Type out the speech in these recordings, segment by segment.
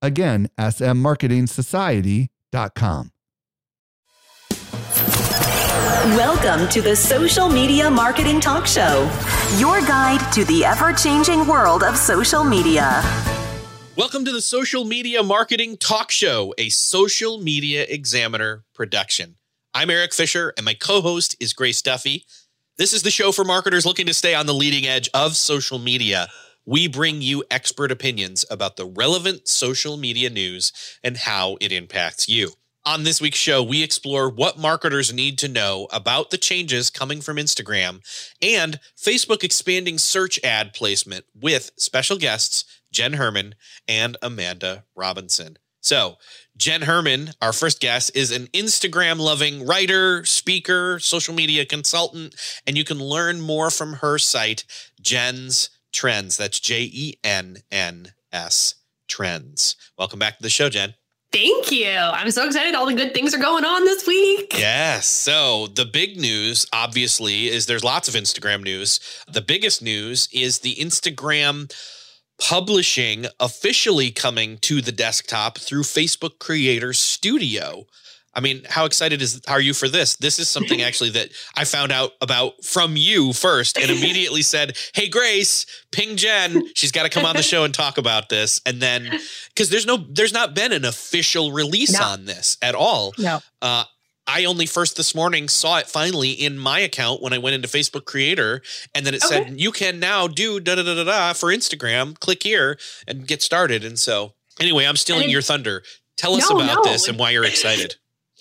Again, smmarketingsociety.com. Welcome to the Social Media Marketing Talk Show, your guide to the ever changing world of social media. Welcome to the Social Media Marketing Talk Show, a social media examiner production. I'm Erik Fisher, and my co host is Grace Duffy. This is the show for marketers looking to stay on the leading edge of social media. We bring you expert opinions about the relevant social media news and how it impacts you. On this week's show, we explore what marketers need to know about the changes coming from Instagram and Facebook expanding search ad placement with special guests Jenn Herman and Amanda Robinson. So, Jenn Herman, our first guest, is an Instagram loving writer, speaker, social media consultant, and you can learn more from her site, Jenn's Trends. That's J E N N S Trends. Welcome back to the show, Jenn. Thank you. I'm so excited. All the good things are going on this week. Yes. So, the big news, obviously, is there's lots of Instagram news. The biggest news is the Instagram publishing officially coming to the desktop through Facebook Creator Studio. I mean, how excited is are you for this? This is something actually that I found out about from you first and immediately said, "Hey Grace, ping Jenn. She's got to come on the show and talk about this." And then cuz there's no there's not been an official release No. on this at all. No. Uh I only first this morning saw it finally in my account when I went into Facebook Creator, and then it Okay. said you can now do da da da da da for Instagram. Click here and get started. And so, anyway, I'm stealing your thunder. Tell us No, about no. this and why you're excited.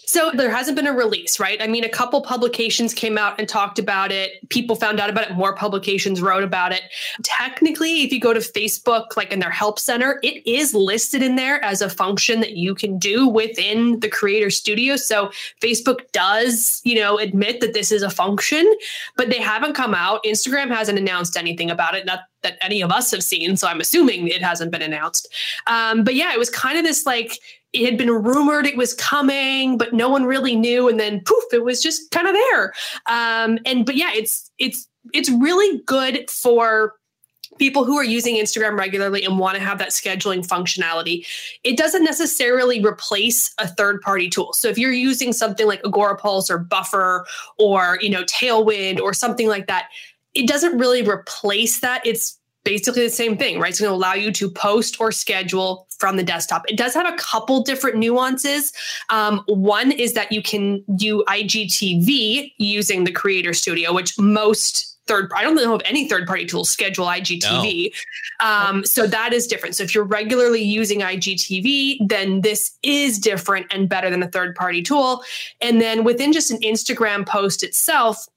So there hasn't been a release, right? I mean, a couple publications came out and talked about it. People found out about it. More publications wrote about it. Technically, if you go to Facebook, like in their help center, it is listed in there as a function that you can do within the Creator Studio. So Facebook does, you know, admit that this is a function, but they haven't come out. Instagram hasn't announced anything about it. Not that any of us have seen. So I'm assuming it hasn't been announced. Um, but yeah, it was kind of this like it had been rumored it was coming, but no one really knew. And then poof, it was just kind of there. Um, and but yeah, it's it's it's really good for people who are using Instagram regularly and want to have that scheduling functionality. It doesn't necessarily replace a third party tool. So if you're using something like Agorapulse or Buffer or you know Tailwind or something like that, it doesn't really replace that. It's basically the same thing, right? It's going to allow you to post or schedule from the desktop. It does have a couple different nuances. Um, one is that you can do IGTV using the Creator Studio, which most third I don't know if any third party tools schedule IGTV. Um, so that is different. So if you're regularly using IGTV, then this is different and better than a third party tool. And then within just an Instagram post itself,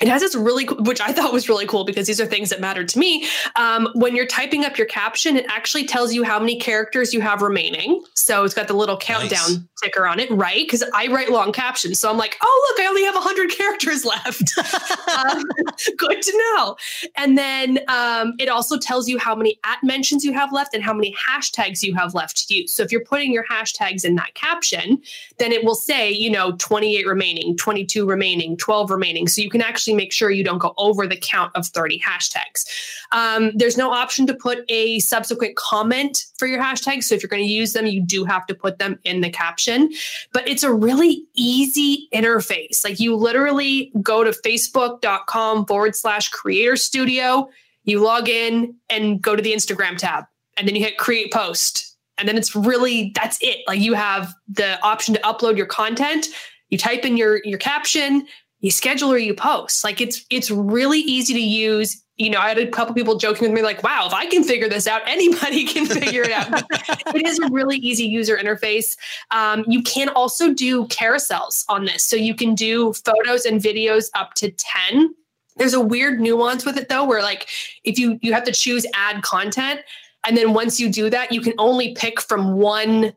it has this really, which I thought was really cool because these are things that mattered to me. Um, when you're typing up your caption, it actually tells you how many characters you have remaining. So it's got the little countdown Nice. ticker on it, right? Because I write long captions. So I'm like, oh, look, I only have 100 characters left. um, good to know. And then um, it also tells you how many at mentions you have left and how many hashtags you have left to use. So if you're putting your hashtags in that caption, then it will say, you know, 28 remaining, 22 remaining, 12 remaining. So you can actually make sure you don't go over the count of 30 hashtags. Um, there's no option to put a subsequent comment for your hashtags. So if you're going to use them, you do have to put them in the caption. But it's a really easy interface. Like you literally go to facebook.com forward slash creator studio, you log in and go to the Instagram tab, and then you hit create post. And then it's really that's it. Like you have the option to upload your content. You type in your your caption, you schedule or you post. Like it's it's really easy to use. You know, I had a couple people joking with me, like, wow, if I can figure this out, anybody can figure it out. it is a really easy user interface. Um, you can also do carousels on this. So you can do photos and videos up to 10. There's a weird nuance with it though, where like if you you have to choose add content, and then once you do that, you can only pick from one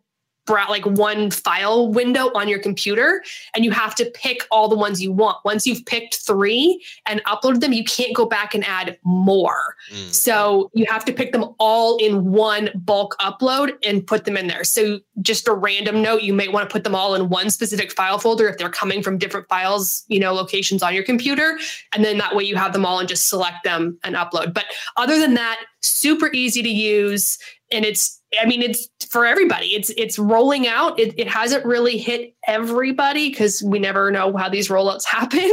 like one file window on your computer and you have to pick all the ones you want. Once you've picked three and uploaded them, you can't go back and add more. Mm. So you have to pick them all in one bulk upload and put them in there. So just a random note, you may want to put them all in one specific file folder if they're coming from different files, you know, locations on your computer. And then that way you have them all and just select them and upload. But other than that, super easy to use and it's I mean, it's for everybody. It's it's rolling out. It, it hasn't really hit everybody because we never know how these rollouts happen.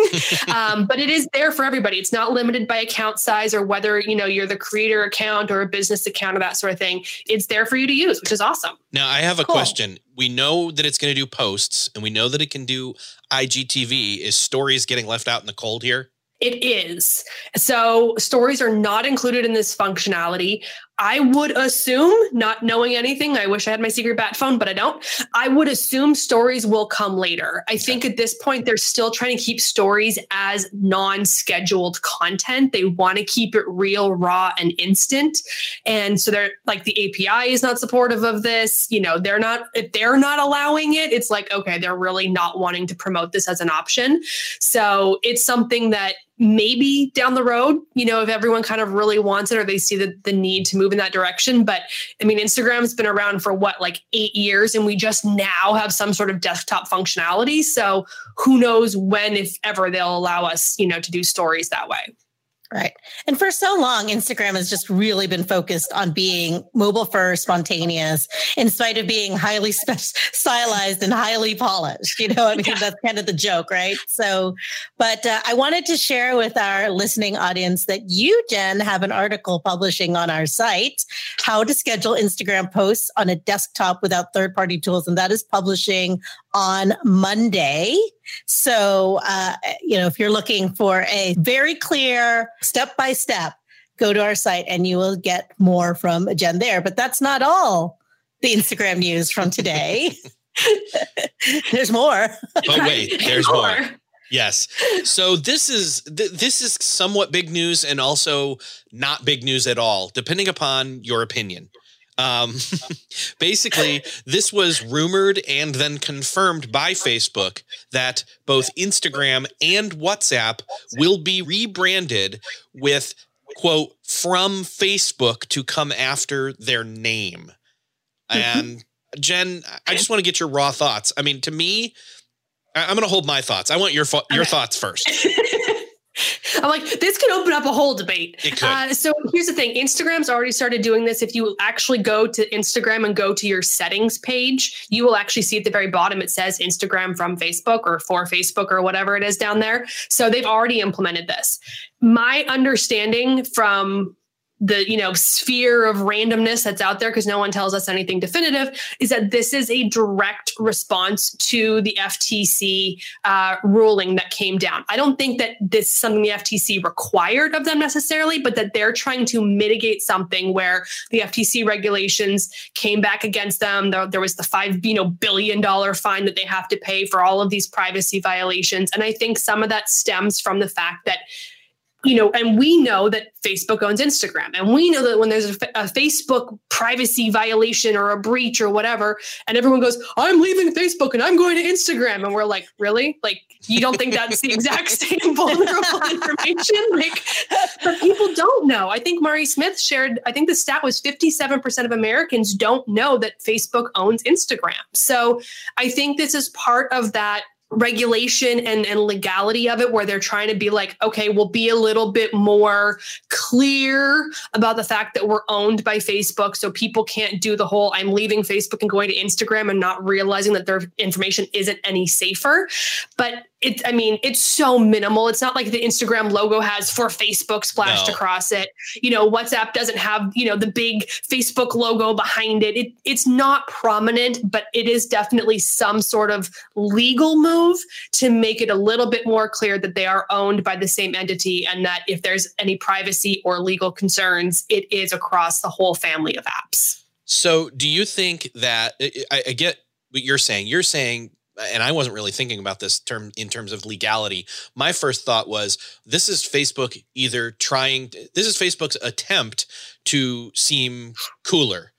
um, but it is there for everybody. It's not limited by account size or whether you know you're the creator account or a business account or that sort of thing. It's there for you to use, which is awesome. Now I have a cool. question. We know that it's going to do posts, and we know that it can do IGTV. Is stories getting left out in the cold here? It is. So stories are not included in this functionality. I would assume, not knowing anything, I wish I had my secret bat phone, but I don't. I would assume stories will come later. I think at this point, they're still trying to keep stories as non scheduled content. They want to keep it real, raw, and instant. And so they're like the API is not supportive of this. You know, they're not, if they're not allowing it, it's like, okay, they're really not wanting to promote this as an option. So it's something that maybe down the road, you know, if everyone kind of really wants it or they see the, the need to move in that direction. But I mean, Instagram's been around for what, like eight years, and we just now have some sort of desktop functionality. So who knows when, if ever, they'll allow us, you know, to do stories that way. Right. And for so long, Instagram has just really been focused on being mobile first, spontaneous, in spite of being highly spe- stylized and highly polished. You know, I mean, yeah. that's kind of the joke, right? So, but uh, I wanted to share with our listening audience that you, Jenn, have an article publishing on our site, How to Schedule Instagram Posts on a Desktop Without Third Party Tools. And that is publishing on Monday. So, uh, you know, if you're looking for a very clear step by step, go to our site and you will get more from Jenn there. But that's not all the Instagram news from today. there's more. But wait, there's more. Yes. So this is th- this is somewhat big news and also not big news at all, depending upon your opinion. Um, basically, this was rumored and then confirmed by Facebook that both Instagram and WhatsApp will be rebranded with, quote, from Facebook to come after their name. Mm-hmm. And Jenn, I just want to get your raw thoughts. I mean, to me, I'm going to hold my thoughts. I want your your okay. thoughts first. I'm like, this could open up a whole debate. Uh, so here's the thing Instagram's already started doing this. If you actually go to Instagram and go to your settings page, you will actually see at the very bottom it says Instagram from Facebook or for Facebook or whatever it is down there. So they've already implemented this. My understanding from the you know sphere of randomness that's out there because no one tells us anything definitive is that this is a direct response to the FTC uh, ruling that came down. I don't think that this is something the FTC required of them necessarily, but that they're trying to mitigate something where the FTC regulations came back against them. There, there was the five you know billion dollar fine that they have to pay for all of these privacy violations, and I think some of that stems from the fact that you know, and we know that Facebook owns Instagram. And we know that when there's a, a, Facebook privacy violation or a breach or whatever, and everyone goes, I'm leaving Facebook and I'm going to Instagram. And we're like, really? Like, you don't think that's the exact same vulnerable information? Like, but people don't know. I think Mari Smith shared, I think the stat was 57% of Americans don't know that Facebook owns Instagram. So I think this is part of that regulation and, and legality of it where they're trying to be like okay we'll be a little bit more clear about the fact that we're owned by facebook. So people can't do the whole i'm leaving facebook and going to instagram and not realizing that their information isn't any safer. But it i mean it's so minimal it's not like the instagram logo has for facebook splashed no. across it you know whatsapp doesn't have you know the big facebook logo behind it. it it's not prominent but it is definitely some sort of legal move to make it a little bit more clear that they are owned by the same entity and that if there's any privacy or legal concerns it is across the whole family of apps so do you think that I, I get what you're saying you're saying and I wasn't really thinking about this term in terms of legality. My first thought was this is Facebook either trying this is Facebook's attempt to seem cooler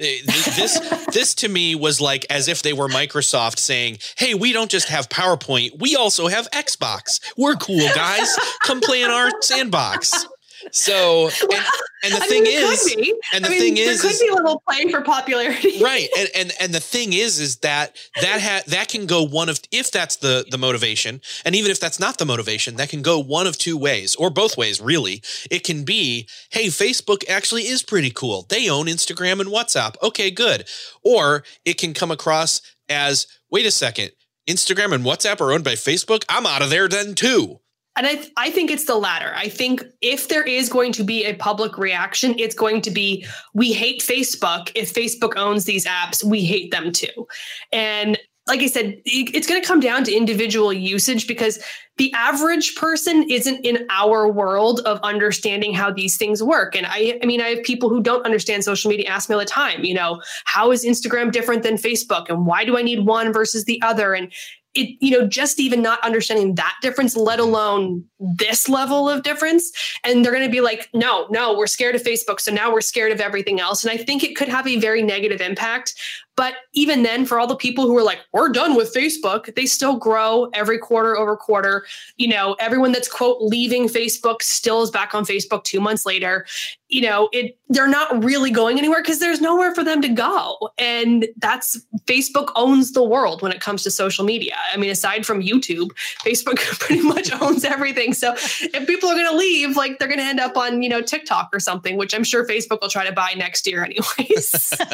Eh, This this to me was like as if they were Microsoft saying, "Hey, we don't just have PowerPoint, we also have Xbox. We're cool guys. Come play in our sandbox." So, and, and the I thing mean, is, and the I mean, thing there is, could is be a little play for popularity. right and, and and the thing is is that that ha- that can go one of if that's the the motivation and even if that's not the motivation that can go one of two ways or both ways really. It can be hey facebook actually is pretty cool. They own instagram and whatsapp. Okay good. Or it can come across as wait a second instagram and whatsapp are owned by facebook? I'm out of there then too And I, th- I think it's the latter. I think if there is going to be a public reaction, it's going to be we hate Facebook. If Facebook owns these apps, we hate them too. And like I said, it's going to come down to individual usage because the average person isn't in our world of understanding how these things work. And I, I mean, I have people who don't understand social media ask me all the time, you know, how is Instagram different than Facebook? And why do I need one versus the other? And it, you know, just even not understanding that difference, let alone this level of difference. And they're going to be like, no, no, we're scared of Facebook. So now we're scared of everything else. And I think it could have a very negative impact. But even then, for all the people who are like, we're done with Facebook, they still grow every quarter over quarter. You know, everyone that's quote leaving Facebook still is back on Facebook two months later. You know, it they're not really going anywhere because there's nowhere for them to go. And that's Facebook owns the world when it comes to social media. I mean, aside from YouTube, Facebook pretty much owns everything. So if people are going to leave, like they're going to end up on, you know, TikTok or something, which I'm sure Facebook will try to buy next year anyways.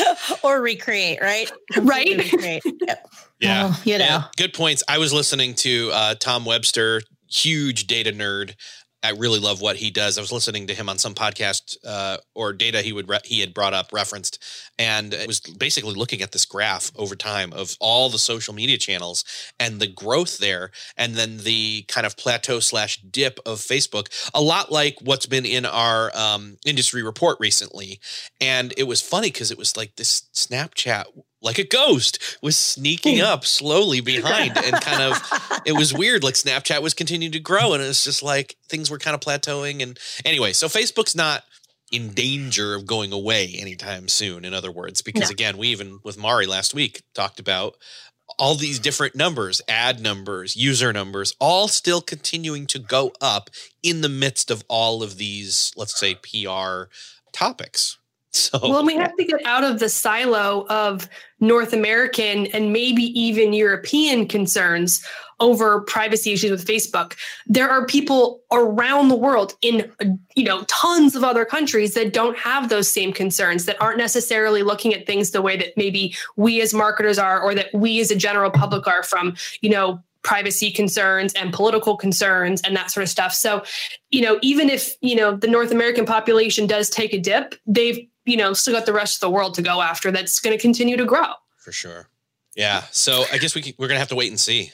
or recreate, right? Right. Recreate. Yep. Yeah. Well, you know. Yeah, good points. I was listening to uh, Tom Webster, huge data nerd. I really love what he does. I was listening to him on some podcast uh, or data he would re- he had brought up referenced, and it was basically looking at this graph over time of all the social media channels and the growth there, and then the kind of plateau slash dip of Facebook. A lot like what's been in our um, industry report recently, and it was funny because it was like this Snapchat like a ghost was sneaking hmm. up slowly behind and kind of it was weird like snapchat was continuing to grow and it was just like things were kind of plateauing and anyway so facebook's not in danger of going away anytime soon in other words because No. again we even with mari last week talked about all these different numbers ad numbers user numbers all still continuing to go up in the midst of all of these let's say pr topics so Well, we have to get out of the silo of North American and maybe even European concerns over privacy issues with Facebook. There are people around the world in you know tons of other countries that don't have those same concerns that aren't necessarily looking at things the way that maybe we as marketers are or that we as a general public are from, you know, privacy concerns and political concerns and that sort of stuff. So, you know, even if, you know, the North American population does take a dip, they've, you know, still got the rest of the world to go after that's going to continue to grow. for sure. Yeah. So I guess we can, we're gonna have to wait and see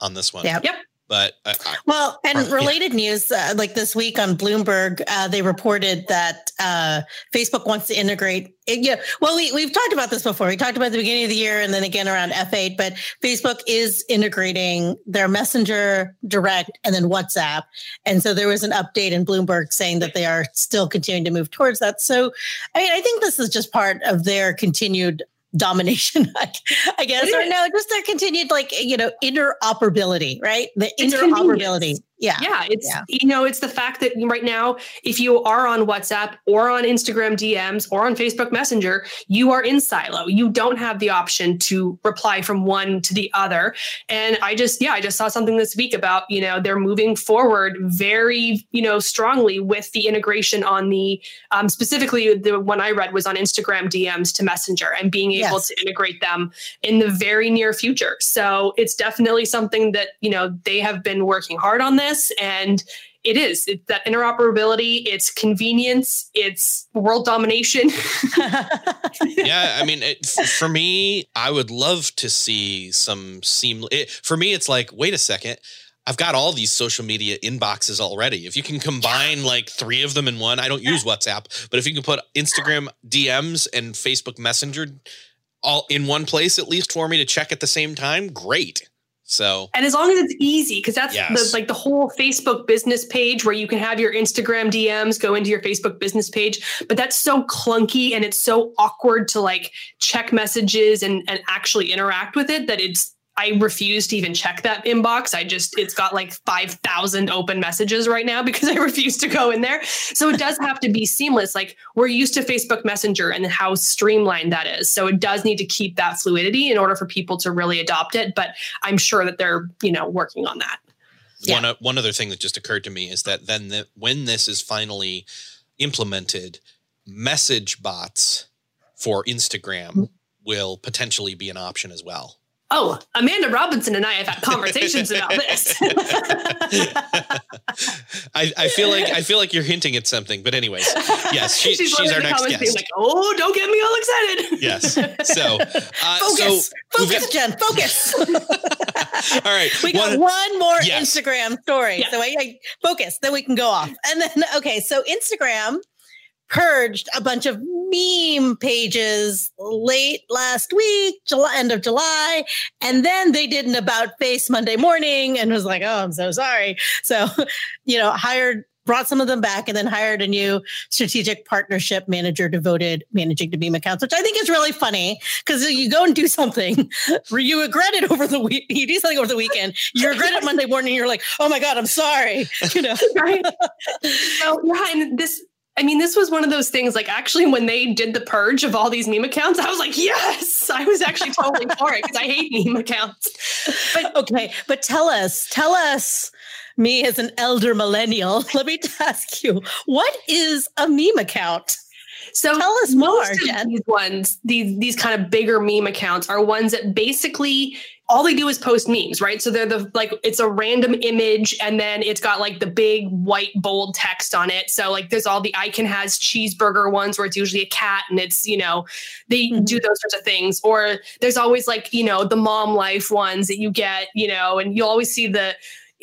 on this one. Yep. Yep. But I, Well, and Or- yeah. related news, uh, like this week on Bloomberg, uh, they reported that uh, Facebook wants to integrate. It, yeah, well, we we've talked about this before. We talked about the beginning of the year, and then again around F8. But Facebook is integrating their Messenger, Direct, and then WhatsApp. And so there was an update in Bloomberg saying that they are still continuing to move towards that. So, I mean, I think this is just part of their continued domination, I guess, or no, just their continued like you know interoperability, right? The interoperability. Yeah. Yeah, it's Yeah. you know, it's the fact that right now, if you are on WhatsApp or on Instagram DMs or on Facebook Messenger, you are in silo. You don't have the option to reply from one to the other. And I just, yeah, I just saw something this week about, you know, they're moving forward very, you know, strongly with the integration on the um, specifically the one I read was on Instagram DMs to Messenger and being able Yes. to integrate them in the very near future. So it's definitely something that, you know, they have been working hard on this and it is it's that interoperability, it's convenience, it's world domination. yeah, I mean, it, for me, I would love to see some seamless. It, for me, it's like, wait a second. I've got all these social media inboxes already. If you can combine like three of them in one, I don't use WhatsApp, but if you can put Instagram DMs and Facebook Messenger all in one place, at least for me to check at the same time, great. So And as long as it's easy, because that's Yes. the like the whole Facebook business page where you can have your Instagram DMs go into your Facebook business page, but that's so clunky and it's so awkward to like check messages and and actually interact with it that it's I refuse to even check that inbox. I just it's got like 5,000 open messages right now because I refuse to go in there. So it does have to be seamless. Like we're used to Facebook Messenger and how streamlined that is. So it does need to keep that fluidity in order for people to really adopt it, but I'm sure that they're, you know, working on that. one o- one other thing that just occurred to me is that then the, when this is finally implemented, message bots for Instagram mm-hmm. will potentially be an option as well. Oh, Amanda Robinson and I have had conversations about this. I, I feel like I feel like you're hinting at something, but anyways, yes, she, she's, looking our next guest. Like, oh, don't get me all excited. yes. So, uh, Focus, so focus, got- Jenn, focus. all right. we got one- one, more Yes. Instagram story. Yeah. So I, I focus, then we can go off. And then, okay, so Instagram purged a bunch of meme pages late last week, July, end of July. And then they did an about face Monday morning and was like, oh, I'm so sorry. So, you know, hired, brought some of them back and then hired a new strategic partnership manager devoted managing to meme accounts, which I think is really funny because you go and do something you regret it over the week. You do something over the weekend, you regret it Monday morning. You're like, oh my God, I'm sorry. You know, right? So yeah, and this I mean, this was one of those things like actually when they did the purge of all these meme accounts, I was like, yes, I was actually totally for it because I hate meme accounts. But okay, but tell us, tell us, me as an elder millennial, let me ask you, what is a meme account? So Tell us most more, of Jen. These ones, these these kind of bigger meme accounts are ones that basically all they do is post memes, right? So they're the like it's a random image and then it's got like the big white bold text on it. So like there's all the I Can Has Cheezburger ones where it's usually a cat and it's, you know, they Mhm. do those sorts of things. Or there's always like, you know, the mom life ones that you get, you know, and you'll always see the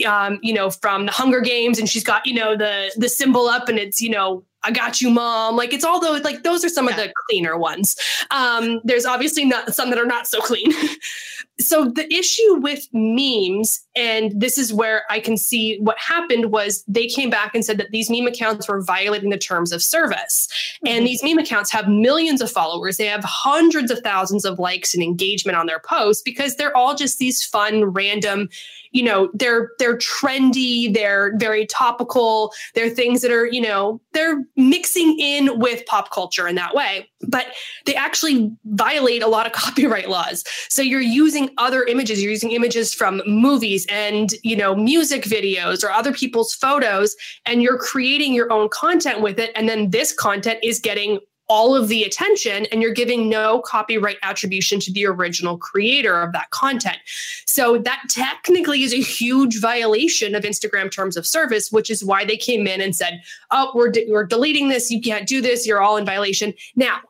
um, you know, from the Hunger Games, and she's got, you know, the the symbol up, and it's, you know, I got you, mom. Like it's all those, like those are some of the cleaner ones. Um, there's obviously not some that are not so clean. so the issue with memes, and this is where I can see what happened was they came back and said that these meme accounts were violating the terms of service. And these meme accounts have millions of followers. They have hundreds of thousands of likes and engagement on their posts because they're all just these fun, random, you know, they're they're trendy, they're very topical, they're things that are, you know, they're mixing in with pop culture in that way. But they actually violate a lot of copyright laws. So you're using other images, you're using images from movies and, you know, music videos or other people's photos and you're creating your own content with it and then this content is getting all of the attention and you're giving no copyright attribution to the original creator of that content. So that technically is a huge violation of Instagram terms of service, which is why they came in and said, "Oh, we're de- we're deleting this. You can't do this. You're all in violation." Now,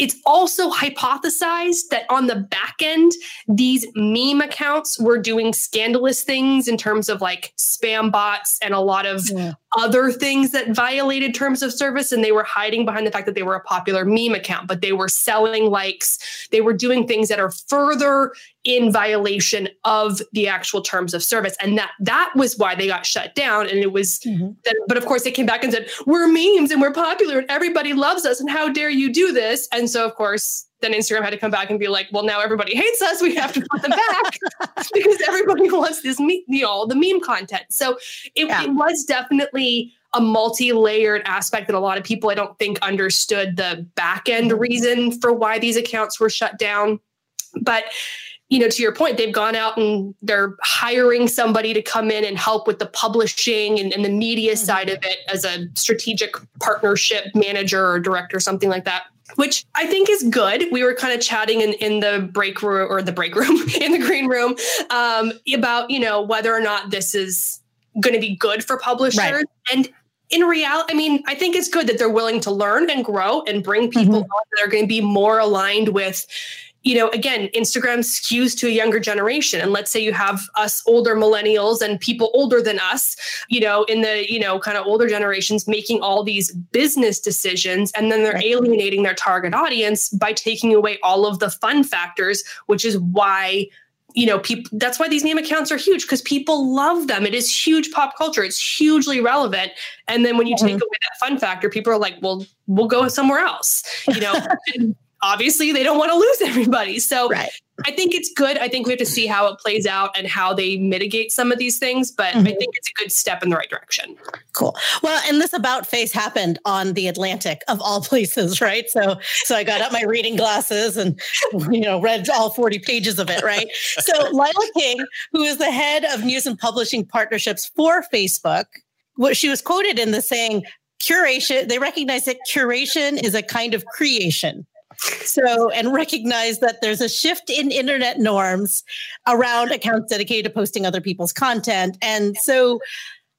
it's also hypothesized that on the back end, these meme accounts were doing scandalous things in terms of like spam bots and a lot of Yeah. other things that violated terms of service. And they were hiding behind the fact that they were a popular meme account, but they were selling likes. They were doing things that are further in violation of the actual terms of service. And that that was why they got shut down. And it was Mhm. that, but of course they came back and said, We're memes and we're popular and everybody loves us. And how dare you do this? And so of course then Instagram had to come back and be like, well, now everybody hates us. We have to put them back because everybody wants this, me- you know, the meme content. So it, Yeah. it was definitely a multi-layered aspect that a lot of people I don't think understood the back end reason for why these accounts were shut down. But you know, to your point, they've gone out and they're hiring somebody to come in and help with the publishing and, and the media Mhm. side of it as a strategic partnership manager or director, something like that. Which I think is good. We were kind of chatting in, in the break room or the break room in the green room um, about, you know, whether or not this is going to be good for publishers. Right. And in reality, I mean, I think it's good that they're willing to learn and grow and bring people on that are going to be more aligned with, you know, again, Instagram skews to a younger generation. And let's say you have us older millennials and people older than us, you know, in the, you know, kind of older generations making all these business decisions. And then they're Right. alienating their target audience by taking away all of the fun factors, which is why you know, people that's why these meme accounts are huge because people love them. It is huge pop culture. It's hugely relevant. And then when you mm-hmm. take away that fun factor, people are like, well, we'll go somewhere else. You know, obviously they don't want to lose everybody. So right. I think it's good. I think we have to see how it plays out and how they mitigate some of these things, but mm-hmm. I think it's a good step in the right direction. Cool. Well, and this about face happened on the Atlantic of all places, right? So so I got out my reading glasses and you know read all 40 pages of it, right? So Lila King, who is the head of news and publishing partnerships for Facebook, what she was quoted in the saying curation, they recognize that curation is a kind of creation so, and recognize that there's a shift in internet norms around accounts dedicated to posting other people's content. And so,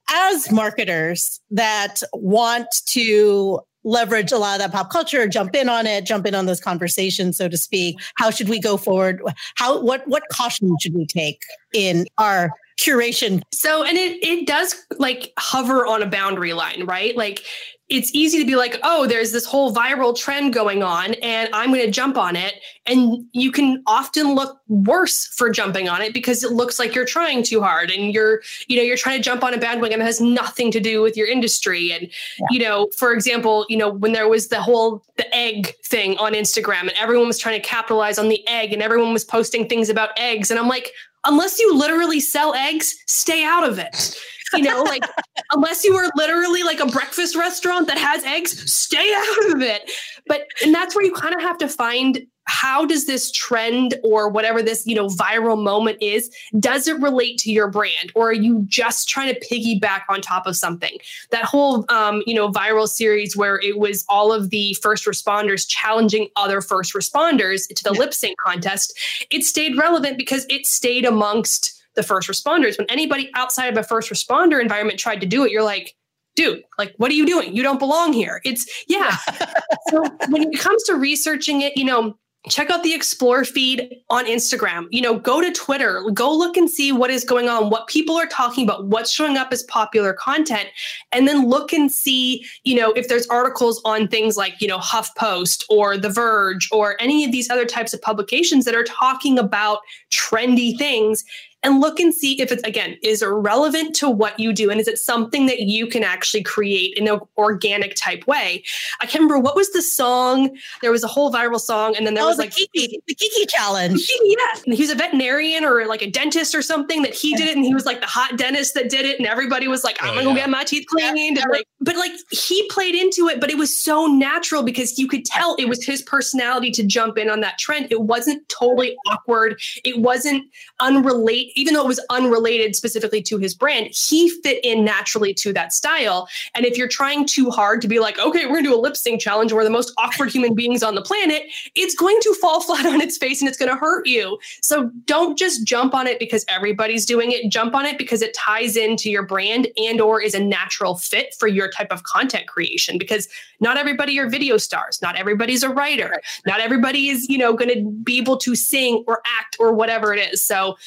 as marketers that want to leverage a lot of that pop culture jump in on it jump in on those conversations so to speak how should we go forward? How what what caution should we take in our curation? So and it it does like hover on a boundary line right? Like it's easy to be like, oh, there's this whole viral trend going on, and I'm going to jump on it. And you can often look worse for jumping on it because it looks like you're trying too hard and you're, you know, you're trying to jump on a bandwagon that has nothing to do with your industry. And, yeah. you know, for example, you know, when there was the whole the egg thing on Instagram and everyone was trying to capitalize on the egg and everyone was posting things about eggs. And I'm like, unless you literally sell eggs, stay out of it you know, like unless you are literally like a breakfast restaurant that has eggs, stay out of it. But and that's where you kind of have to find how does this trend or whatever this you know viral moment is does it relate to your brand? Or are you just trying to piggyback on top of something? That whole um, you know viral series where it was all of the first responders challenging other first responders to the lip sync contest it stayed relevant because it stayed amongst the first responders. When anybody outside of a first responder environment tried to do it, you're like, dude, like, what are you doing? You don't belong here. It's, yeah. so when it comes to researching it, you know, check out the explore feed on Instagram. You know, go to Twitter, go look and see what is going on, what people are talking about, what's showing up as popular content, and then look and see, you know, if there's articles on things like, you know, HuffPost or The Verge or any of these other types of publications that are talking about trendy things and look and see if it's again is relevant to what you do and is it something that you can actually create in an organic type way? I can't remember what was the song? There was a whole viral song and then there oh, was the like Kiki, the Kiki challenge. Yeah. And he was a veterinarian or like a dentist or something that he did it and he was like the hot dentist that did it and everybody was like i'm oh, gonna yeah. go get my teeth cleaned yeah. and like but like he played into it but it was so natural because you could tell it was his personality to jump in on that trend. It wasn't totally awkward. It wasn't unrelated even though it was unrelated specifically to his brand, he fit in naturally to that style. And if you're trying too hard to be like, okay, we're gonna do a lip sync challenge, we're the most awkward human beings on the planet, it's going to fall flat on its face and it's gonna hurt you. So don't just jump on it because everybody's doing it. Jump on it because it ties into your brand and or is a natural fit for your type of content creation. Because not everybody are video stars, not everybody's a writer, not everybody is, you know, gonna be able to sing or act or whatever it is. So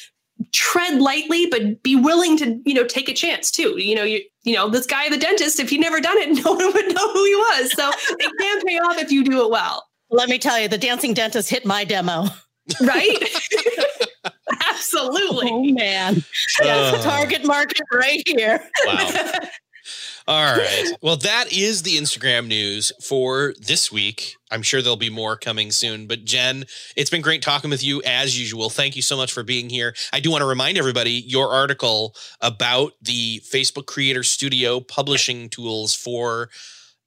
tread lightly, but be willing to, you know, take a chance too. You know, you you know, this guy, the dentist, if he never done it, no one would know who he was. So it can pay off if you do it well. Let me tell you, the dancing dentist hit my demo. Right? Absolutely. Oh man. Uh, target market right here. Wow. All right. Well, that is the Instagram news for this week. I'm sure there'll be more coming soon. But Jenn, it's been great talking with you as usual. Thank you so much for being here. I do want to remind everybody your article about the Facebook Creator Studio publishing tools for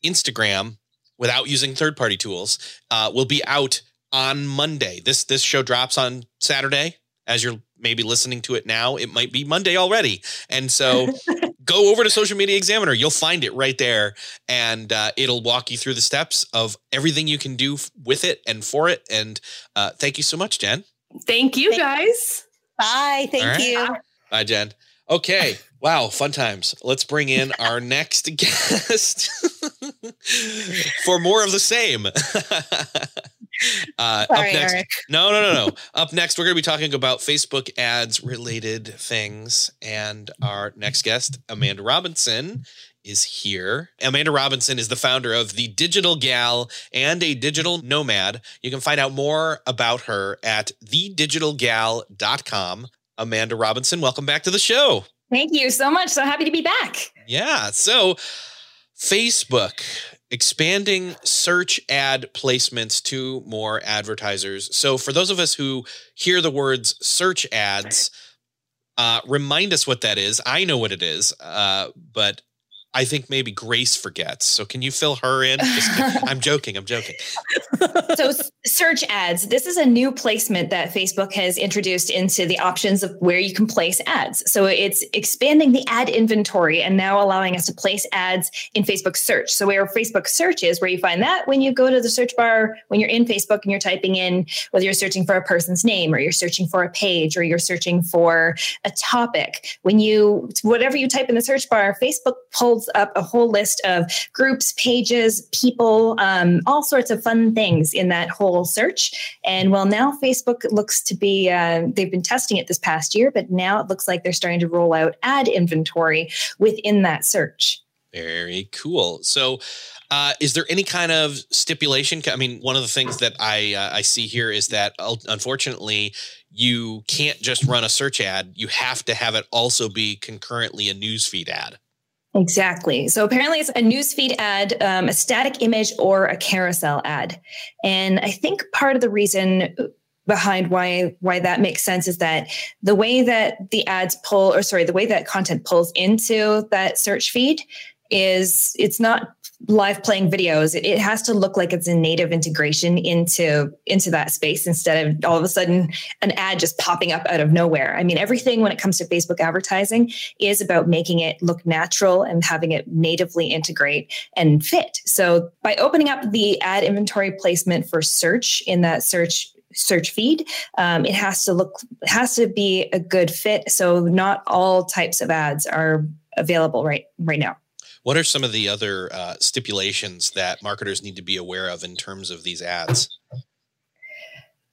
Instagram without using third party tools uh, will be out on Monday. This this show drops on Saturday. As you're maybe listening to it now, it might be Monday already. And so go over to Social Media Examiner. You'll find it right there, and uh, it'll walk you through the steps of everything you can do f- with it and for it. And uh, thank you so much, Jenn. Thank you, thank guys. Bye. Thank right. you. Bye, Jenn. Okay. Wow, fun times. Let's bring in our next guest for more of the same. Uh, Sorry, up next, Erik. no, no, no, no. up next, we're going to be talking about Facebook ads related things, and our next guest, Amanda Robinson, is here. Amanda Robinson is the founder of The Digital Gal and a digital nomad. You can find out more about her at thedigitalgal.com. Amanda Robinson, welcome back to the show. Thank you so much. So happy to be back. Yeah. So, Facebook expanding search ad placements to more advertisers. So, for those of us who hear the words search ads, uh, remind us what that is. I know what it is, uh, but I think maybe Grace forgets. So can you fill her in? Just, I'm joking. I'm joking. so search ads. This is a new placement that Facebook has introduced into the options of where you can place ads. So it's expanding the ad inventory and now allowing us to place ads in Facebook search. So where Facebook search is, where you find that when you go to the search bar, when you're in Facebook and you're typing in whether you're searching for a person's name or you're searching for a page or you're searching for a topic, when you whatever you type in the search bar, Facebook pulls up a whole list of groups, pages, people, um, all sorts of fun things in that whole search. And well, now Facebook looks to be, uh, they've been testing it this past year, but now it looks like they're starting to roll out ad inventory within that search. Very cool. So, uh, is there any kind of stipulation? I mean, one of the things that I uh, I see here is that unfortunately you can't just run a search ad. You have to have it also be concurrently a newsfeed ad. Exactly. So apparently, it's a newsfeed ad, um, a static image, or a carousel ad. And I think part of the reason behind why why that makes sense is that the way that the ads pull, or sorry, the way that content pulls into that search feed is it's not live playing videos it, it, has to look like it's a native integration into into that space instead of all of a sudden an ad just popping up out of nowhere. I mean everything when it comes to facebook advertising is about making it look natural and having it natively integrate and fit. So by opening up the ad inventory placement for search in that search search feed um, it has to look has to be a good fit. So not all types of ads are available right right now what are some of the other uh, stipulations that marketers need to be aware of in terms of these ads?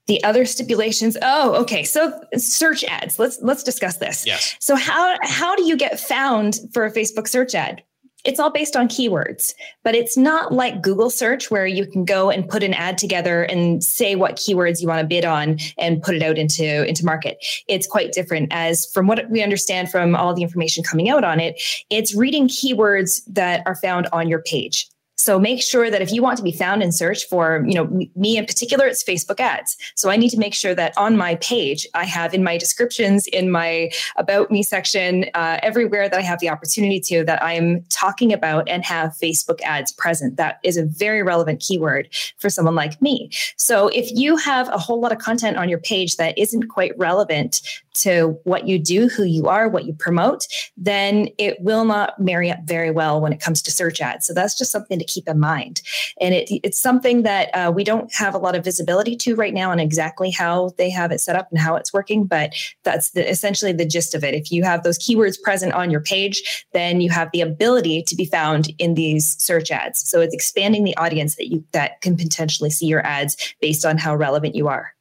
the other stipulations oh okay so search ads let's let's discuss this. Yes. So how how do you get found for a facebook search ad it's all based on keywords, but it's not like Google search where you can go and put an ad together and say what keywords you want to bid on and put it out into, into market. It's quite different as from what we understand from all the information coming out on it, it's reading keywords that are found on your page. So make sure that if you want to be found in search for, you know, me in particular, it's Facebook ads. So I need to make sure that on my page, I have in my descriptions, in my about me section, uh, everywhere that I have the opportunity to, that I'm talking about and have Facebook ads present. That is a very relevant keyword for someone like me. So if you have a whole lot of content on your page that isn't quite relevant to what you do, who you are, what you promote, then it will not marry up very well when it comes to search ads. So that's just something to keep in mind. And it, it's something that uh, we don't have a lot of visibility to right now on exactly how they have it set up and how it's working, but that's the, essentially the gist of it. If you have those keywords present on your page, then you have the ability to be found in these search ads. So it's expanding the audience that you that can potentially see your ads based on how relevant you are.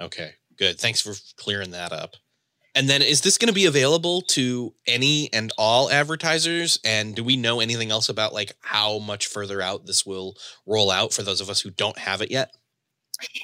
Okay, good. Thanks for clearing that up. And then is this going to be available to any and all advertisers? And do we know anything else about like how much further out this will roll out for those of us who don't have it yet?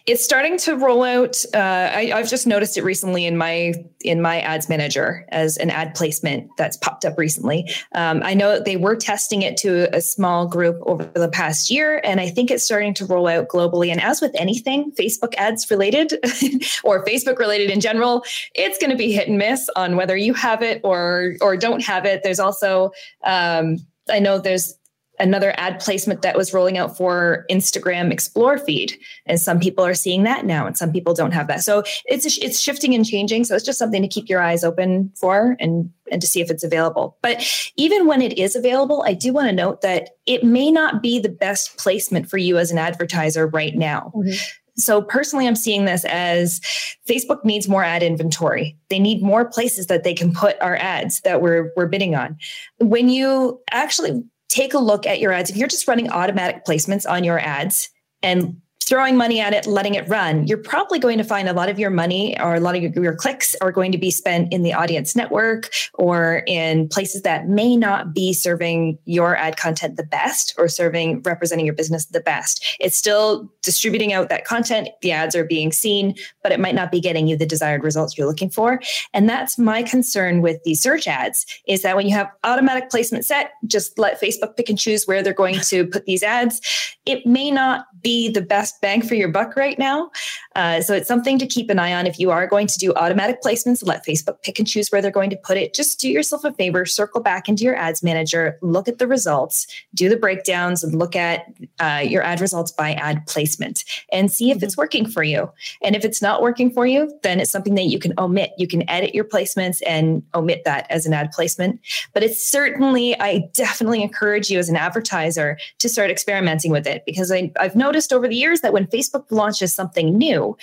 It's starting to roll out. Uh, I, have just noticed it recently in my in my ads manager as an ad placement that's popped up recently. Um, I know they were testing it to a small group over the past year, and I think it's starting to roll out globally. And as with anything Facebook ads related or Facebook related in general, it's going to be hit and miss on whether you have it or or don't have it. There's also um, I know there's another ad placement that was rolling out for Instagram Explore feed, and some people are seeing that now, and some people don't have that. So it's it's shifting and changing. So it's just something to keep your eyes open for and and to see if it's available. But even when it is available, I do want to note that it may not be the best placement for you as an advertiser right now. Mm-hmm. So personally, I'm seeing this as Facebook needs more ad inventory. They need more places that they can put our ads that we're we're bidding on. When you actually take a look at your ads. If you're just running automatic placements on your ads and throwing money at it, letting it run, you're probably going to find a lot of your money or a lot of your, your, clicks are going to be spent in the audience network or in places that may not be serving your ad content the best or serving representing your business the best. It's still distributing out that content. The ads are being seen, but it might not be getting you the desired results you're looking for. And that's my concern with these search ads is that when you have automatic placement set, just let Facebook pick and choose where they're going to put these ads. It may not be the best bang for your buck right now. Uh, so it's something to keep an eye on. If you are going to do automatic placements, let Facebook pick and choose where they're going to put it. Just do yourself a favor, circle back into your ads manager, look at the results, do the breakdowns, and look at uh, your ad results by ad placement and see if it's working for you. And if it's not working for you, then it's something that you can omit. You can edit your placements and omit that as an ad placement. But it's certainly, I definitely encourage you as an advertiser to start experimenting with it because I, I've noticed over the years that when Facebook launches something new,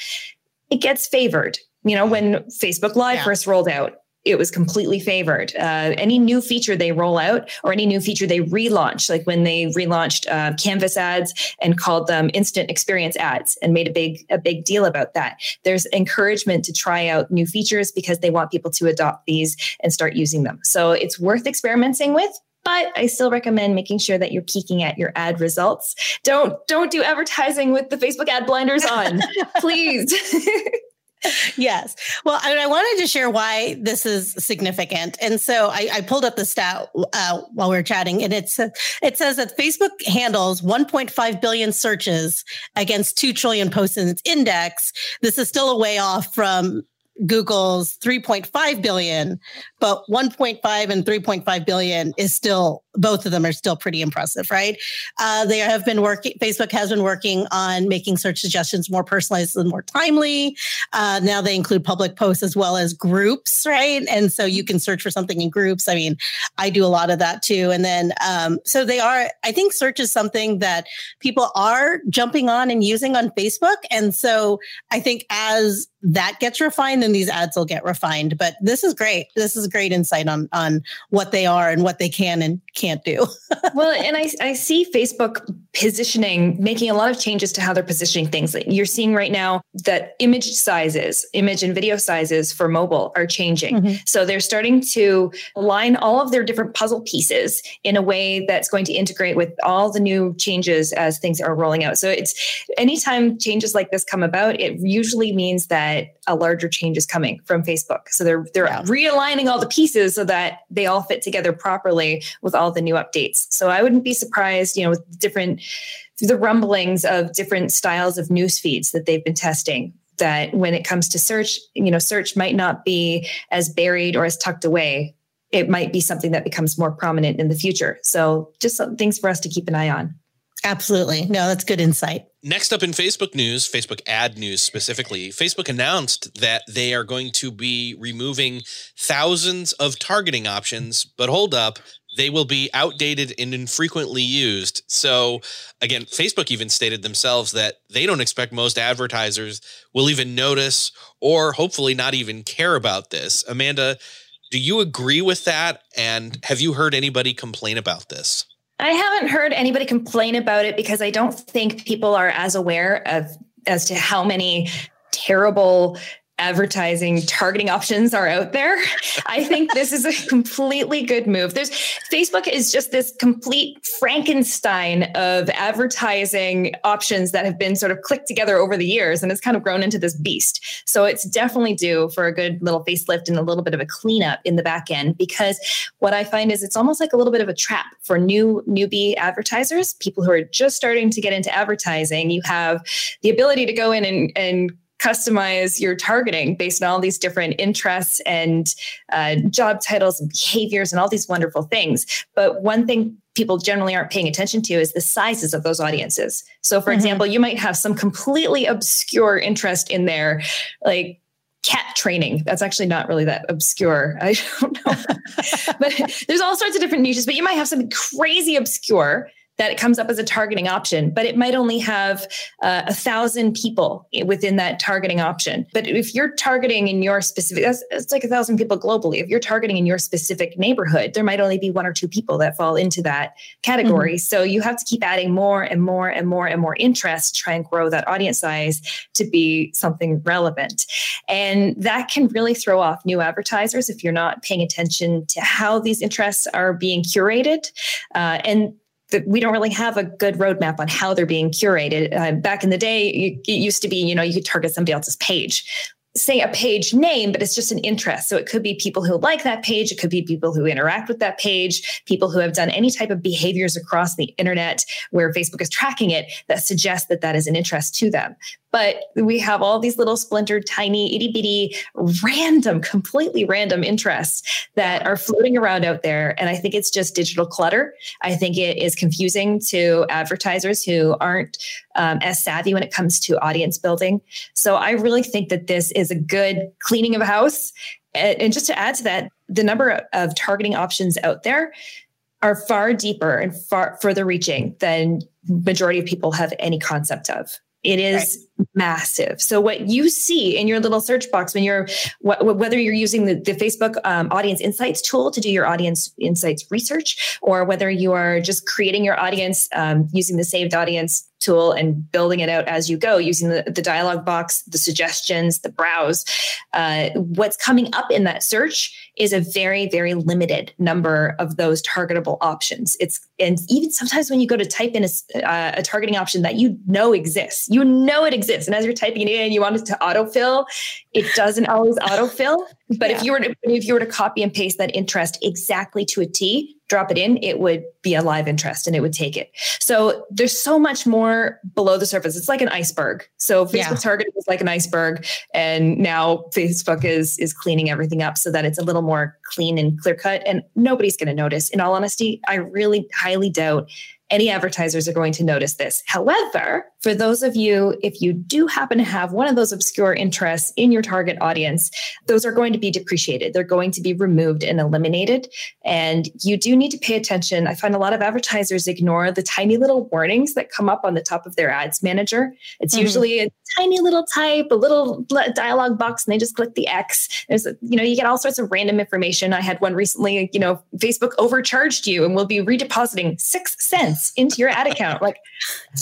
it gets favored. You know, when Facebook Live yeah. first rolled out, it was completely favored. Uh, any new feature they roll out or any new feature they relaunch, like when they relaunched uh, Canvas ads and called them instant experience ads and made a big a big deal about that. There's encouragement to try out new features because they want people to adopt these and start using them. So it's worth experimenting with but I still recommend making sure that you're peeking at your ad results. Don't don't do advertising with the Facebook ad blinders on, please. yes. Well, I, I, wanted to share why this is significant, and so I, I pulled up the stat uh, while we were chatting, and it's uh, it says that Facebook handles 1.5 billion searches against 2 trillion posts in its index. This is still a way off from Google's 3.5 billion, but 1.5 and 3.5 billion is still both of them are still pretty impressive, right? Uh, they have been working. Facebook has been working on making search suggestions more personalized and more timely. Uh, now they include public posts as well as groups, right? And so you can search for something in groups. I mean, I do a lot of that too. And then um, so they are. I think search is something that people are jumping on and using on Facebook. And so I think as that gets refined, then these ads will get refined. But this is great. This is great insight on on what they are and what they can and can't do. well, and I, I see Facebook positioning, making a lot of changes to how they're positioning things. You're seeing right now that image sizes, image and video sizes for mobile are changing. Mm-hmm. So they're starting to align all of their different puzzle pieces in a way that's going to integrate with all the new changes as things are rolling out. So it's anytime changes like this come about, it usually means that a larger change is coming from Facebook. So they're they're yeah. realigning all the pieces so that they all fit together properly with all the new updates. So I wouldn't be surprised, you know, with different the rumblings of different styles of news feeds that they've been testing that when it comes to search, you know, search might not be as buried or as tucked away. It might be something that becomes more prominent in the future. So just some things for us to keep an eye on. Absolutely. No, that's good insight. Next up in Facebook news, Facebook ad news specifically, Facebook announced that they are going to be removing thousands of targeting options, but hold up, they will be outdated and infrequently used. So, again, Facebook even stated themselves that they don't expect most advertisers will even notice or hopefully not even care about this. Amanda, do you agree with that? And have you heard anybody complain about this? I haven't heard anybody complain about it because I don't think people are as aware of as to how many terrible advertising targeting options are out there. I think this is a completely good move. There's Facebook is just this complete Frankenstein of advertising options that have been sort of clicked together over the years and it's kind of grown into this beast. So it's definitely due for a good little facelift and a little bit of a cleanup in the back end because what I find is it's almost like a little bit of a trap for new newbie advertisers, people who are just starting to get into advertising. You have the ability to go in and, and customize your targeting based on all these different interests and uh, job titles and behaviors and all these wonderful things. But one thing people generally aren't paying attention to is the sizes of those audiences. So, for mm-hmm. example, you might have some completely obscure interest in there, like cat training. That's actually not really that obscure. I don't know. but there's all sorts of different niches, but you might have something crazy obscure that it comes up as a targeting option, but it might only have uh, a thousand people within that targeting option. But if you're targeting in your specific, that's it's like a thousand people globally. If you're targeting in your specific neighborhood, there might only be one or two people that fall into that category. Mm-hmm. So you have to keep adding more and more and more and more interest, try and grow that audience size to be something relevant. And that can really throw off new advertisers if you're not paying attention to how these interests are being curated. Uh, and we don't really have a good roadmap on how they're being curated. Uh, back in the day, it used to be, you know, you could target somebody else's page say a page name, but it's just an interest. So it could be people who like that page. It could be people who interact with that page, people who have done any type of behaviors across the internet where Facebook is tracking it that suggests that that is an interest to them. But we have all these little splintered, tiny, itty bitty, random, completely random interests that are floating around out there. And I think it's just digital clutter. I think it is confusing to advertisers who aren't um, as savvy when it comes to audience building. So I really think that this is a good cleaning of a house. And just to add to that, the number of targeting options out there are far deeper and far further reaching than majority of people have any concept of. It is right. massive. So what you see in your little search box when you're wh- whether you're using the, the Facebook um, Audience Insights tool to do your audience insights research, or whether you are just creating your audience um, using the saved audience tool and building it out as you go using the, the dialog box, the suggestions, the browse. Uh, what's coming up in that search is a very, very limited number of those targetable options. It's and even sometimes when you go to type in a, uh, a targeting option that you know exists, you know it exists, and as you're typing it in, you want it to autofill. It doesn't always autofill, but yeah. if you were to if you were to copy and paste that interest exactly to a T, drop it in, it would be a live interest and it would take it. So there's so much more below the surface. It's like an iceberg. So Facebook yeah. targeting is like an iceberg, and now Facebook is is cleaning everything up so that it's a little more clean and clear cut. And nobody's going to notice. In all honesty, I really highly doubt any advertisers are going to notice this. However, for those of you, if you do happen to have one of those obscure interests in your target audience, those are going to be depreciated. They're going to be removed and eliminated. And you do need to pay attention. I find a lot of advertisers ignore the tiny little warnings that come up on the top of their ads manager. It's mm-hmm. usually a tiny little type, a little dialog box, and they just click the X. There's, a, you know, you get all sorts of random information. I had one recently, you know, Facebook overcharged you and will be redepositing six cents into your ad account. Like,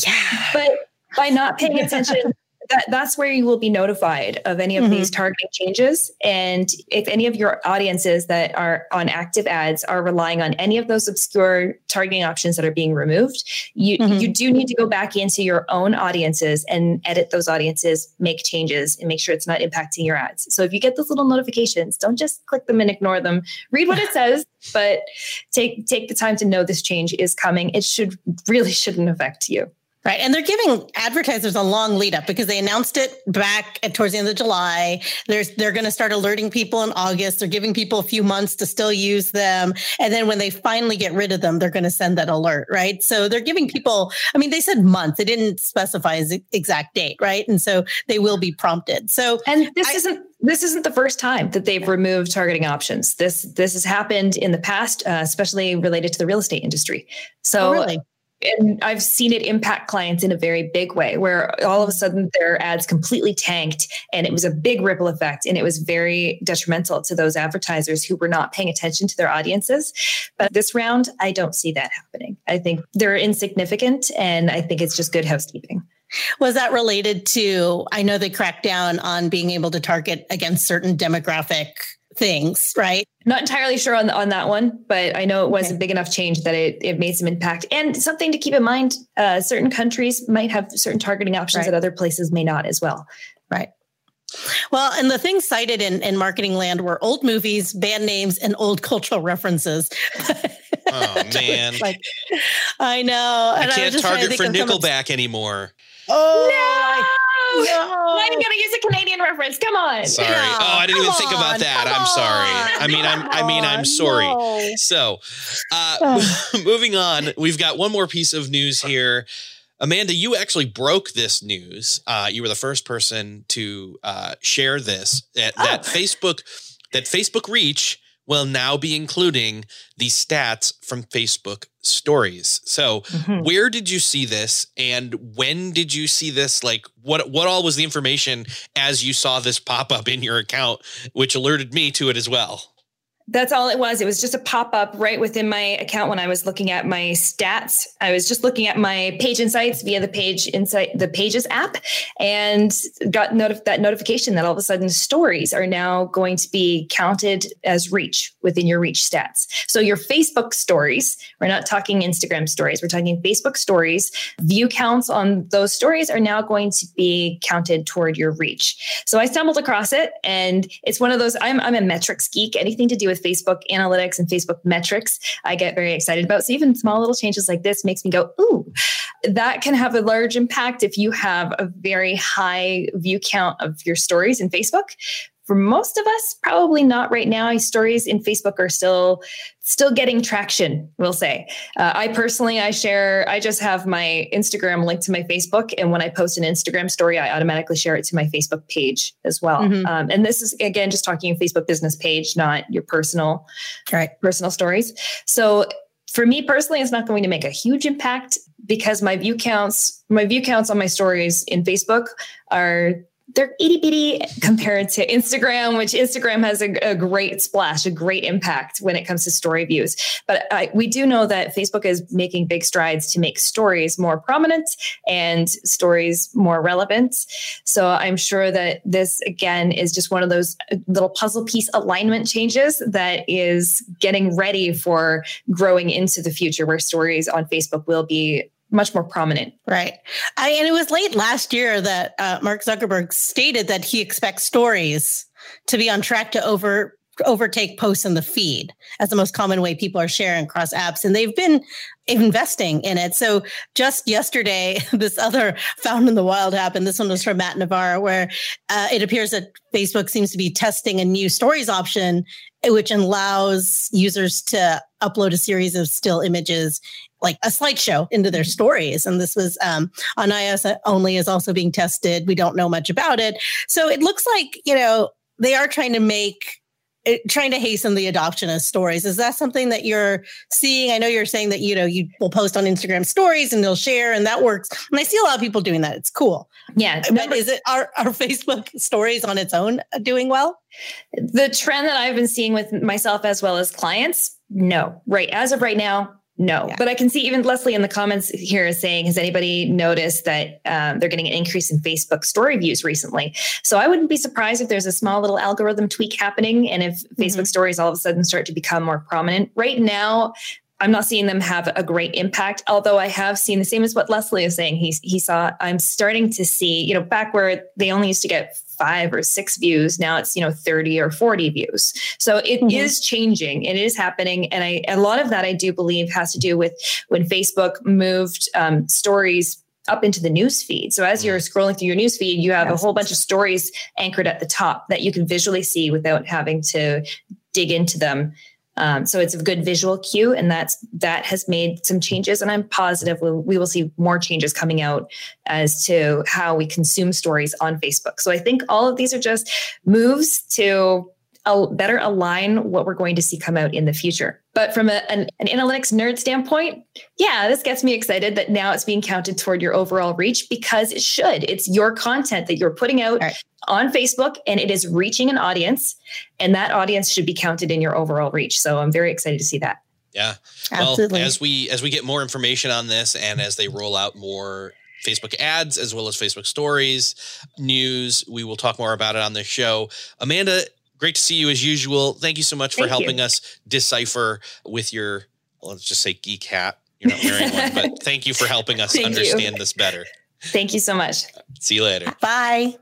yeah. But by not paying attention that, that's where you will be notified of any of mm-hmm. these targeting changes. And if any of your audiences that are on active ads are relying on any of those obscure targeting options that are being removed, you, mm-hmm. you do need to go back into your own audiences and edit those audiences, make changes, and make sure it's not impacting your ads. So if you get those little notifications, don't just click them and ignore them. Read what it says, but take take the time to know this change is coming. It should really shouldn't affect you. Right. And they're giving advertisers a long lead up because they announced it back at towards the end of July. There's they're going to start alerting people in August. They're giving people a few months to still use them. And then when they finally get rid of them, they're going to send that alert. Right. So they're giving people, I mean, they said months. They didn't specify the exact date. Right. And so they will be prompted. So and this I, isn't this isn't the first time that they've removed targeting options. This this has happened in the past, uh, especially related to the real estate industry. So oh, really? And I've seen it impact clients in a very big way where all of a sudden their ads completely tanked and it was a big ripple effect and it was very detrimental to those advertisers who were not paying attention to their audiences. But this round, I don't see that happening. I think they're insignificant and I think it's just good housekeeping. Was that related to? I know they cracked down on being able to target against certain demographic things, right? Not entirely sure on, on that one, but I know it was okay. a big enough change that it, it made some impact. And something to keep in mind uh, certain countries might have certain targeting options right. that other places may not as well. Right. Well, and the things cited in, in marketing land were old movies, band names, and old cultural references. oh man! like, I know. I can't target for Nickelback anymore. Oh, no! Why are you gonna use a Canadian reference? Come on. Sorry. oh, I didn't even think about that. I'm sorry. I mean, I'm. I mean, I'm sorry. No. So, uh, moving on, we've got one more piece of news here. Amanda, you actually broke this news. Uh, you were the first person to uh, share this. That, oh. that Facebook, that Facebook Reach will now be including the stats from Facebook stories. So, Mhm. where did you see this and when did you see this? Like what what all was the information as you saw this pop up in your account which alerted me to it as well? That's all it was. It was just a pop up right within my account when I was looking at my stats. I was just looking at my page insights via the page insight, the Pages app, and got that notification that all of a sudden stories are now going to be counted as reach within your reach stats. So your Facebook stories, we're not talking Instagram stories, we're talking Facebook stories. View counts on those stories are now going to be counted toward your reach. So I stumbled across it, and it's one of those. I'm I'm a metrics geek. Anything to do with Facebook analytics and Facebook metrics, I get very excited about. So even small little changes like this makes me go, ooh, that can have a large impact if you have a very high view count of your stories in Facebook. For most of us, probably not right now. Stories in Facebook are still still getting traction. We'll say. Uh, I personally, I share. I just have my Instagram linked to my Facebook, and when I post an Instagram story, I automatically share it to my Facebook page as well. Mhm. Um, and this is again just talking Facebook business page, not your personal Right. personal stories. So for me personally, it's not going to make a huge impact because my view counts, my view counts on my stories in Facebook are they're itty bitty compared to Instagram, which Instagram has a, a great splash, a great impact when it comes to story views. But we do know that Facebook is making big strides to make stories more prominent and stories more relevant. So I'm sure that this again is just one of those uh, little puzzle piece alignment changes that is getting ready for growing into the future where stories on Facebook will be much more prominent. Right. I, and it was late last year that uh, Mark Zuckerberg stated that he expects stories to be on track to over overtake posts in the feed as the most common way people are sharing across apps and they've been investing in it so just yesterday this other found in the wild happened this one was from matt navarra where uh, it appears that facebook seems to be testing a new stories option which allows users to upload a series of still images like a slideshow into their stories. And this was um, on iOS only is also being tested. We don't know much about it. So it looks like, you know, they are trying to make trying to hasten the adoption of stories. Is that something that you're seeing? I know you're saying that, you know, you will post on Instagram stories and they'll share and that works. And I see a lot of people doing that. It's cool. Yeah. But is it our, are Facebook stories on its own uh, doing well? The trend that I've been seeing with myself as well as clients, no. Right. As of right now, no. Yeah. But I can see even Leslie in the comments here is saying, has anybody noticed that um, they're getting an increase in Facebook story views recently? So I wouldn't be surprised if there's a small little algorithm tweak happening and if Facebook stories all of a sudden start to become more prominent. Right now, I'm not seeing them have a great impact, although I have seen the same as what Leslie is saying. He, he saw, I'm starting to see, you know, back where they only used to get five or six views, now it's, you know, 30 or 40 views. So it is Mhm. changing, it is happening. And I, a lot of that I do believe has to do with when Facebook moved um, stories up into the news feed. So as you're scrolling through your news feed, you have a whole bunch of stories anchored at the top that you can visually see without having to dig into them. Um, so it's a good visual cue, and that's that has made some changes, and I'm positive we'll, we will see more changes coming out as to how we consume stories on Facebook. So I think all of these are just moves to better align what we're going to see come out in the future. But from a, an, an analytics nerd standpoint, yeah, this gets me excited that now it's being counted toward your overall reach because it should. It's your content that you're putting out Right. on Facebook and it is reaching an audience, and that audience should be counted in your overall reach. So I'm very excited to see that. Yeah. Absolutely. Well, as we as we get more information on this and as they roll out more Facebook ads as well as Facebook stories, news, we will talk more about it on the show. Amanda, great to see you as usual. Thank you so much for Thank you. helping us decipher with your let's just say geek hat. You're not wearing one, but thank you for helping us Thank you. understand this better. Thank you so much. See you later. Bye.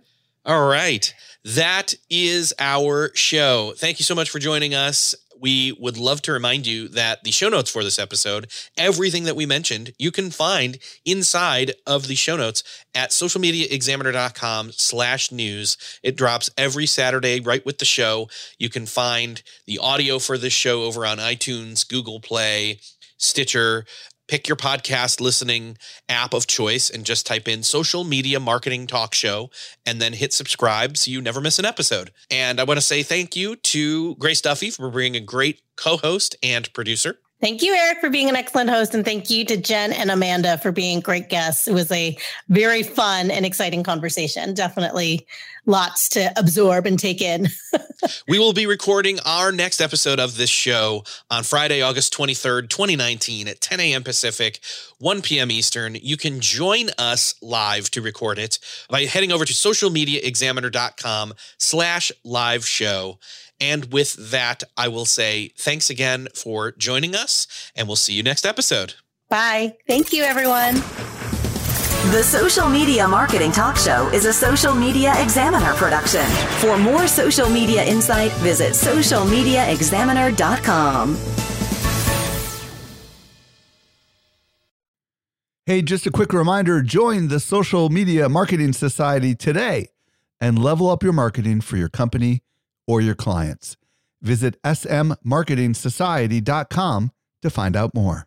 All right. That is our show. Thank you so much for joining us. We would love to remind you that the show notes for this episode, everything that we mentioned, you can find inside of the show notes at socialmediaexaminer.com slash news. It drops every Saturday right with the show. You can find the audio for this show over on iTunes, Google Play, Stitcher, pick your podcast listening app of choice and just type in social media marketing talk show and then hit subscribe so you never miss an episode. And I want to say thank you to Grace Duffy for being a great co host and producer. Thank you, Erik, for being an excellent host. And thank you to Jenn and Amanda for being great guests. It was a very fun and exciting conversation. Definitely lots to absorb and take in. we will be recording our next episode of this show on Friday, August 23rd, 2019 at 10 a.m. Pacific, 1 p.m. Eastern. You can join us live to record it by heading over to socialmediaexaminer.com slash live show. And with that, I will say thanks again for joining us, and we'll see you next episode. Bye. Thank you, everyone. The Social Media Marketing Talk Show is a Social Media Examiner production. For more social media insight, visit socialmediaexaminer.com. Hey, just a quick reminder join the Social Media Marketing Society today and level up your marketing for your company or your clients. Visit smmarketingsociety.com to find out more.